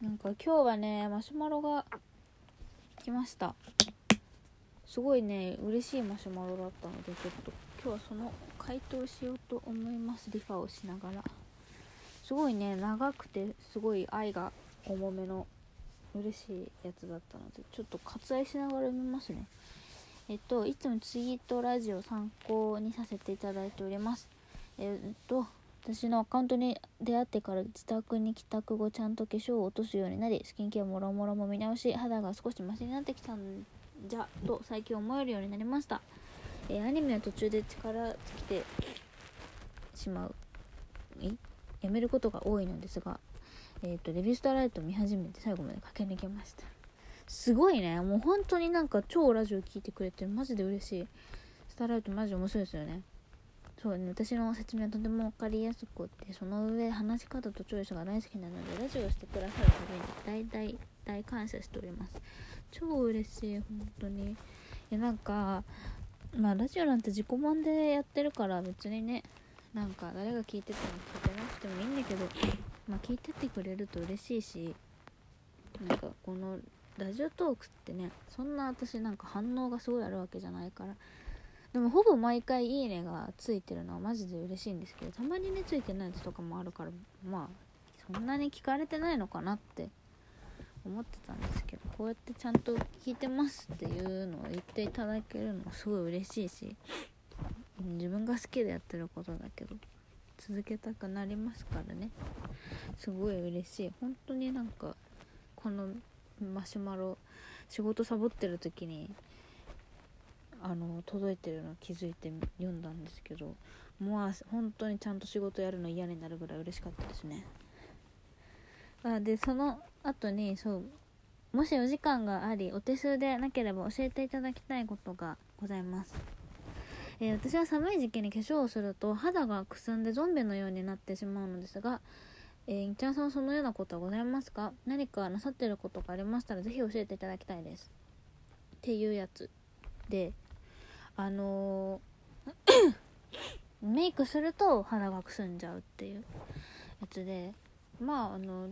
なんか今日はねマシュマロが来ました。すごいね嬉しいマシュマロだったのでちょっと。今日はその回答しようと思います。リファをしながら。すごいね長くてすごい愛が重めの嬉しいやつだったのでちょっと割愛しながら読みますね。えっといつもツイートラジオ参考にさせていただいております。えっと私のアカウントに出会ってから自宅に帰宅後ちゃんと化粧を落とすようになりスキンケアもろもろも見直し肌が少しマシになってきたんじゃと最近思えるようになりました、えーアニメは途中で力尽きてしまう。やめることが多いのですがえっ、とレビュースターライト見始めて最後まで駆け抜けました。すごいね。もう本当になんか超ラジオ聞いてくれてマジで嬉しい。スターライトマジ面白いですよね。そうね私の説明はとても分かりやすくてその上話し方とチョイスが大好きなのでラジオしてくださるために大大大感謝しております。超嬉しい本当に。いやなんかまあラジオなんて自己満でやってるから別にねなんか誰が聞いてても聞いてなくてもいいんだけどまあ聞いてってくれると嬉しいしなんかこのラジオトークってねそんな私なんか反応がすごいあるわけじゃないからでもほぼ毎回いいねがついてるのはマジで嬉しいんですけどたまにねついてないやつとかもあるからまあそんなに聞かれてないのかなって思ってたんですけどこうやってちゃんと聞いてますっていうのを言っていただけるのすごい嬉しいし自分が好きでやってることだけど続けたくなりますからね。すごい嬉しい。本当になんかこのマシュマロ仕事サボってる時にあの届いてるの気づいて読んだんですけどもう本当にちゃんと仕事やるの嫌になるぐらい嬉しかったですね。あでその後にそうもしお時間がありお手数でなければ教えていただきたいことがございます。えー私は寒い時期に化粧をすると肌がくすんでゾンビのようになってしまうのですがえー、いっちゃんさんはそのようなことはございますか？何かなさってることがありましたらぜひ教えていただきたいです。っていうやつであのーメイクすると肌がくすんじゃうっていうやつでまああの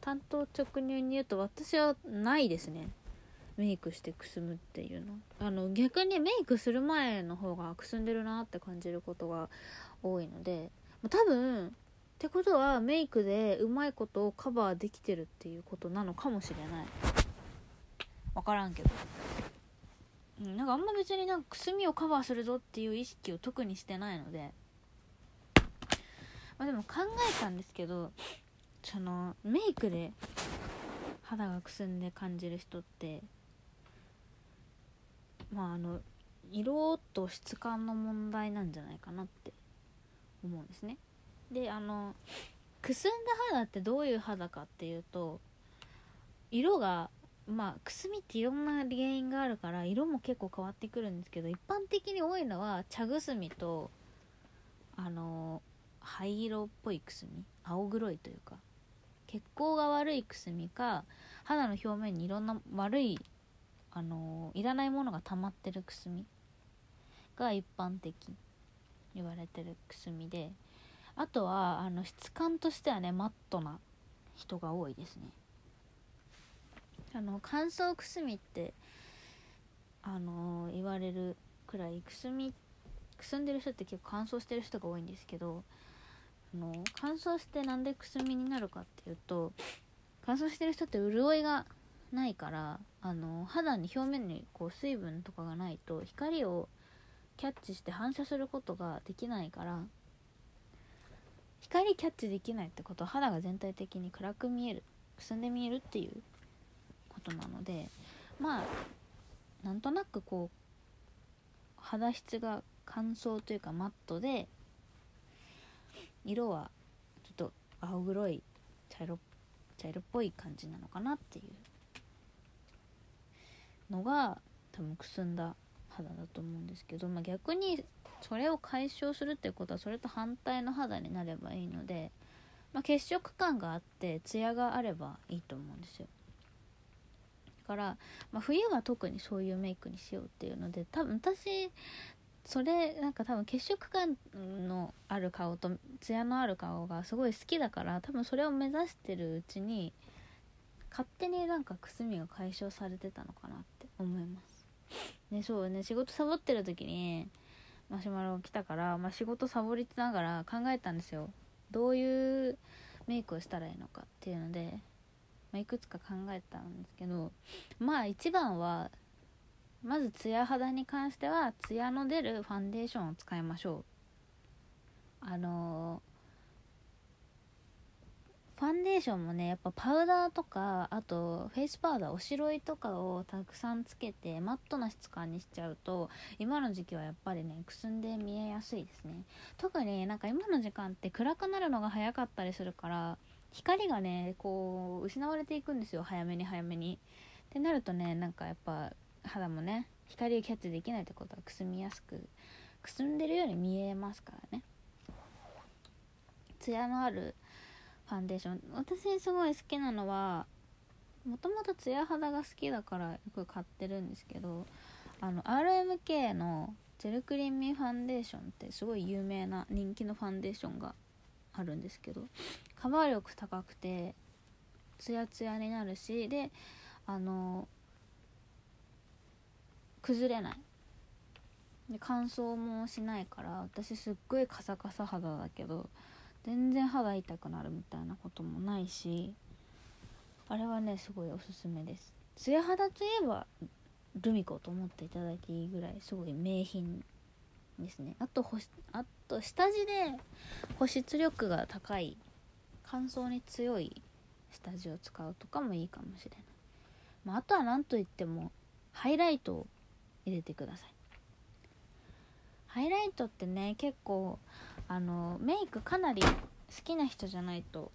担当直入に言うと私はないですね。メイクしてくすむっていうの。あの逆にメイクする前の方がくすんでるなって感じることが多いので多分ってことはメイクでうまいことをカバーできてるっていうことなのかもしれない。分からんけど。うんなんかあんま別になんかくすみをカバーするぞっていう意識を特にしてないので。まあでも考えたんですけどそのメイクで肌がくすんで感じる人ってまああの色と質感の問題なんじゃないかなって思うんですね。であのくすんだ肌ってどういう肌かっていうと色がまあくすみっていろんな原因があるから色も結構変わってくるんですけど一般的に多いのは茶くすみとあの灰色っぽいくすみ青黒いというか血行が悪いくすみか肌の表面にいろんな悪いあのいらないものが溜まってるくすみが一般的言われてるくすみであとはあの質感としてはねマットな人が多いですね。あの乾燥くすみってあの言われるくらいくすみくすんでる人って結構乾燥してる人が多いんですけどあの乾燥してなんでくすみになるかっていうと乾燥してる人って潤いがないからあの肌に表面にこう水分とかがないと光をキャッチして反射することができないから光キャッチできないってことは肌が全体的に暗く見えるくすんで見えるっていうことなのでまあなんとなくこう肌質が乾燥というかマットで色はちょっと青黒い茶色茶色っぽい感じなのかなっていうのが多分くすんだ肌だと思うんですけど、まあ、逆にそれを解消するってことはそれと反対の肌になればいいので、まあ、血色感があってツヤがあればいいと思うんですよ。から、まあ、冬は特にそういうメイクにしようっていうので多分私それなんか多分血色感のある顔とツヤのある顔がすごい好きだから多分それを目指してるうちに勝手になんかくすみが解消されてたのかなって思います。ねそうね仕事サボってる時にマシュマロ来たから、まあ、仕事サボりながら考えたんですよ。どういうメイクをしたらいいのかっていうので、まあ、いくつか考えたんですけどまあ一番はまずツヤ肌に関してはツヤの出るファンデーションを使いましょう。あの、ファンデーションもねやっぱパウダーとかあとフェイスパウダーおしろいとかをたくさんつけてマットな質感にしちゃうと今の時期はやっぱりねくすんで見えやすいですね。特になんか今の時間って暗くなるのが早かったりするから光がねこう失われていくんですよ。早めに早めに。ってなるとねなんかやっぱ肌もね光をキャッチできないってことはくすみやすくくすんでるように見えますからね。ツヤのあるファンデーション。私すごい好きなのはもともとツヤ肌が好きだからよく買ってるんですけどあの RMK のジェルクリーミーファンデーションってすごい有名な人気のファンデーションがあるんですけどカバー力高くてツヤツヤになるしであの崩れない。で乾燥もしないから私すっごいカサカサ肌だけど全然肌痛くなるみたいなこともないしあれはねすごいおすすめです。ツヤ肌といえばルミ子と思っていただいていいぐらいすごい名品ですね。あとあと下地で保湿力が高い乾燥に強い下地を使うとかもいいかもしれない、まあ、あとは何といってもハイライトを入れてください。ハイライトってね結構あのメイクかなり好きな人じゃないと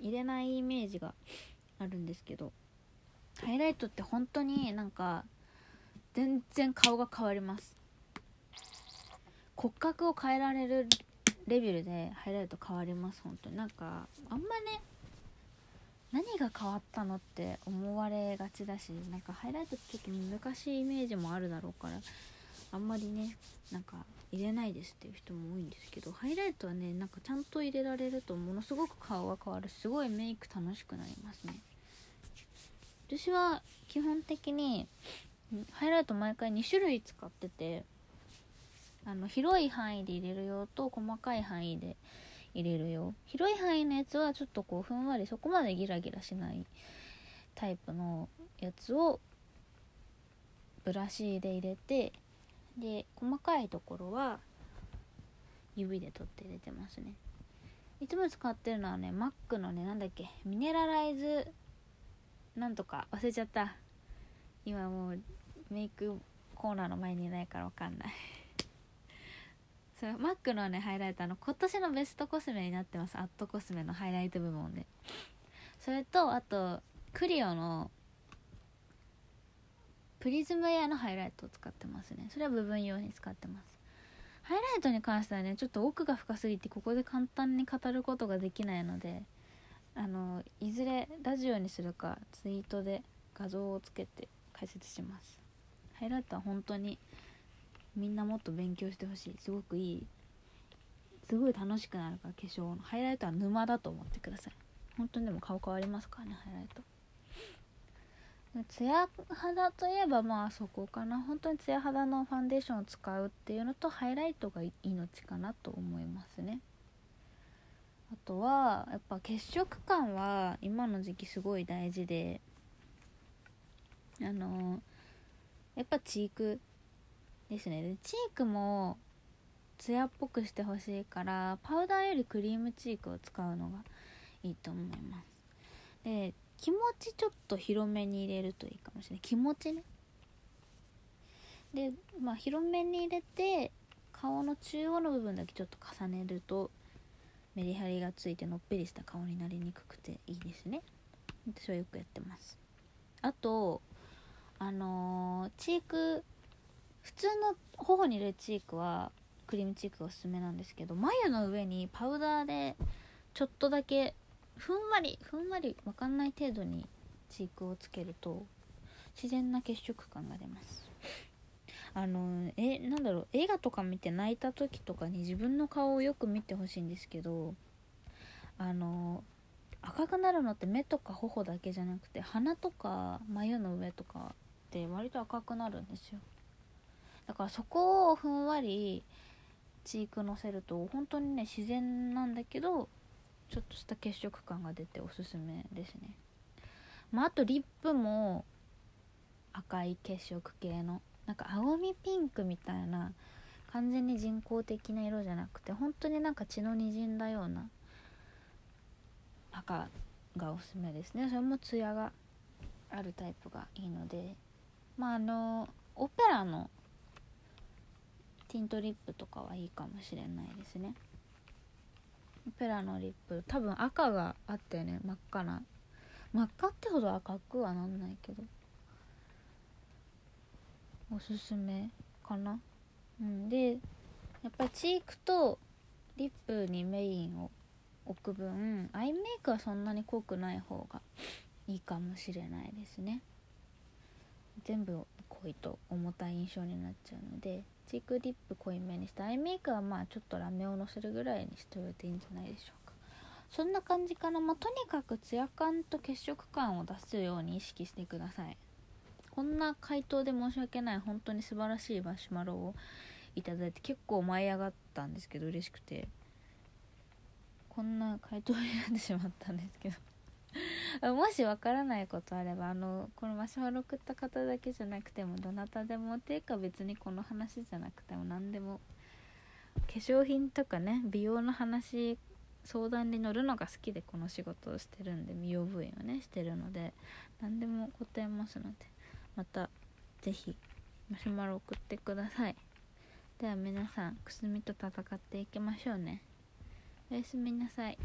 入れないイメージがあるんですけどハイライトって本当になんか全然顔が変わります。骨格を変えられるレベルでハイライト変わります本当に。なんかあんまね何が変わったのって思われがちだしなんかハイライトってちょっと難しいイメージもあるだろうからあんまりねなんか入れないですっていう人も多いんですけどハイライトはねなんかちゃんと入れられるとものすごく顔が変わるすごいメイク楽しくなりますね。私は基本的にハイライト毎回2種類使っててあの広い範囲で入れる用と細かい範囲で入れるよ広い範囲のやつはちょっとこうふんわりそこまでギラギラしないタイプのやつをブラシで入れてで細かいところは指で取って入れてますね。いつも使ってるのはねマックのねなんだっけミネラライズなんとか忘れちゃった。今もうメイクコーナーの前にいないから分かんない。それマックのねハイライトの今年のベストコスメになってます。アットコスメのハイライト部門で。それとあとクリオのプリズムエアのハイライトを使ってますね。それは部分用に使ってます。ハイライトに関してはねちょっと奥が深すぎてここで簡単に語ることができないのであのいずれラジオにするかツイートで画像をつけて解説します。ハイライトは本当にみんなもっと勉強してほしい。すごくいい。すごい楽しくなるから化粧の。ハイライトは沼だと思ってください。本当にでも顔変わりますからねハイライト。ツヤ肌といえばまあそこかな。本当にツヤ肌のファンデーションを使うっていうのとハイライトが命かなと思いますね。あとはやっぱ血色感は今の時期すごい大事で。あのやっぱチークですね。でチークもツヤっぽくしてほしいからパウダーよりクリームチークを使うのがいいと思います。で気持ちちょっと広めに入れるといいかもしれない。気持ちね。でまあ広めに入れて顔の中央の部分だけちょっと重ねるとメリハリがついてのっぺりした顔になりにくくていいですね。私はよくやってます。あとあのー、チーク普通の頬に入れるチークはクリームチークがおすすめなんですけど眉の上にパウダーでちょっとだけふんわりふんわり分かんない程度にチークをつけると自然な血色感が出ます。あのえなんだろう映画とか見て泣いた時とかに自分の顔をよく見てほしいんですけどあの赤くなるのって目とか頬だけじゃなくて鼻とか眉の上とかって割と赤くなるんですよ。だからそこをふんわりチークのせると本当にね自然なんだけどちょっとした血色感が出ておすすめですね。まああとリップも赤い血色系のなんか青みピンクみたいな完全に人工的な色じゃなくて本当になんか血のにじんだような赤がおすすめですね。それもツヤがあるタイプがいいので。まああのオペラのティントリップとかはいいかもしれないですね。ペラのリップ。多分赤があったよね真っ赤な。真っ赤ってほど赤くはなんないけど。おすすめかな。うん。でやっぱチークとリップにメインを置く分アイメイクはそんなに濃くない方がいいかもしれないですね。全部濃いと重たい印象になっちゃうので。チークリップ濃いめにしてアイメイクはまあちょっとラメをのせるぐらいにしておいていいんじゃないでしょうか。そんな感じかな、まあ、とにかくツヤ感と血色感を出すように意識してください。こんな回答で申し訳ない。本当に素晴らしいマシュマロをいただいて結構舞い上がったんですけど嬉しくて。こんな回答になってしまったんですけど。もしわからないことあればあのこのマシュマロ送った方だけじゃなくてもどなたでもっていうか別にこの話じゃなくても何でも化粧品とかね美容の話相談に乗るのが好きでこの仕事をしてるんで美容部員をねしてるので何でも答えますのでまた是非マシュマロ送ってください。では皆さんくすみと戦っていきましょうね。おやすみなさい。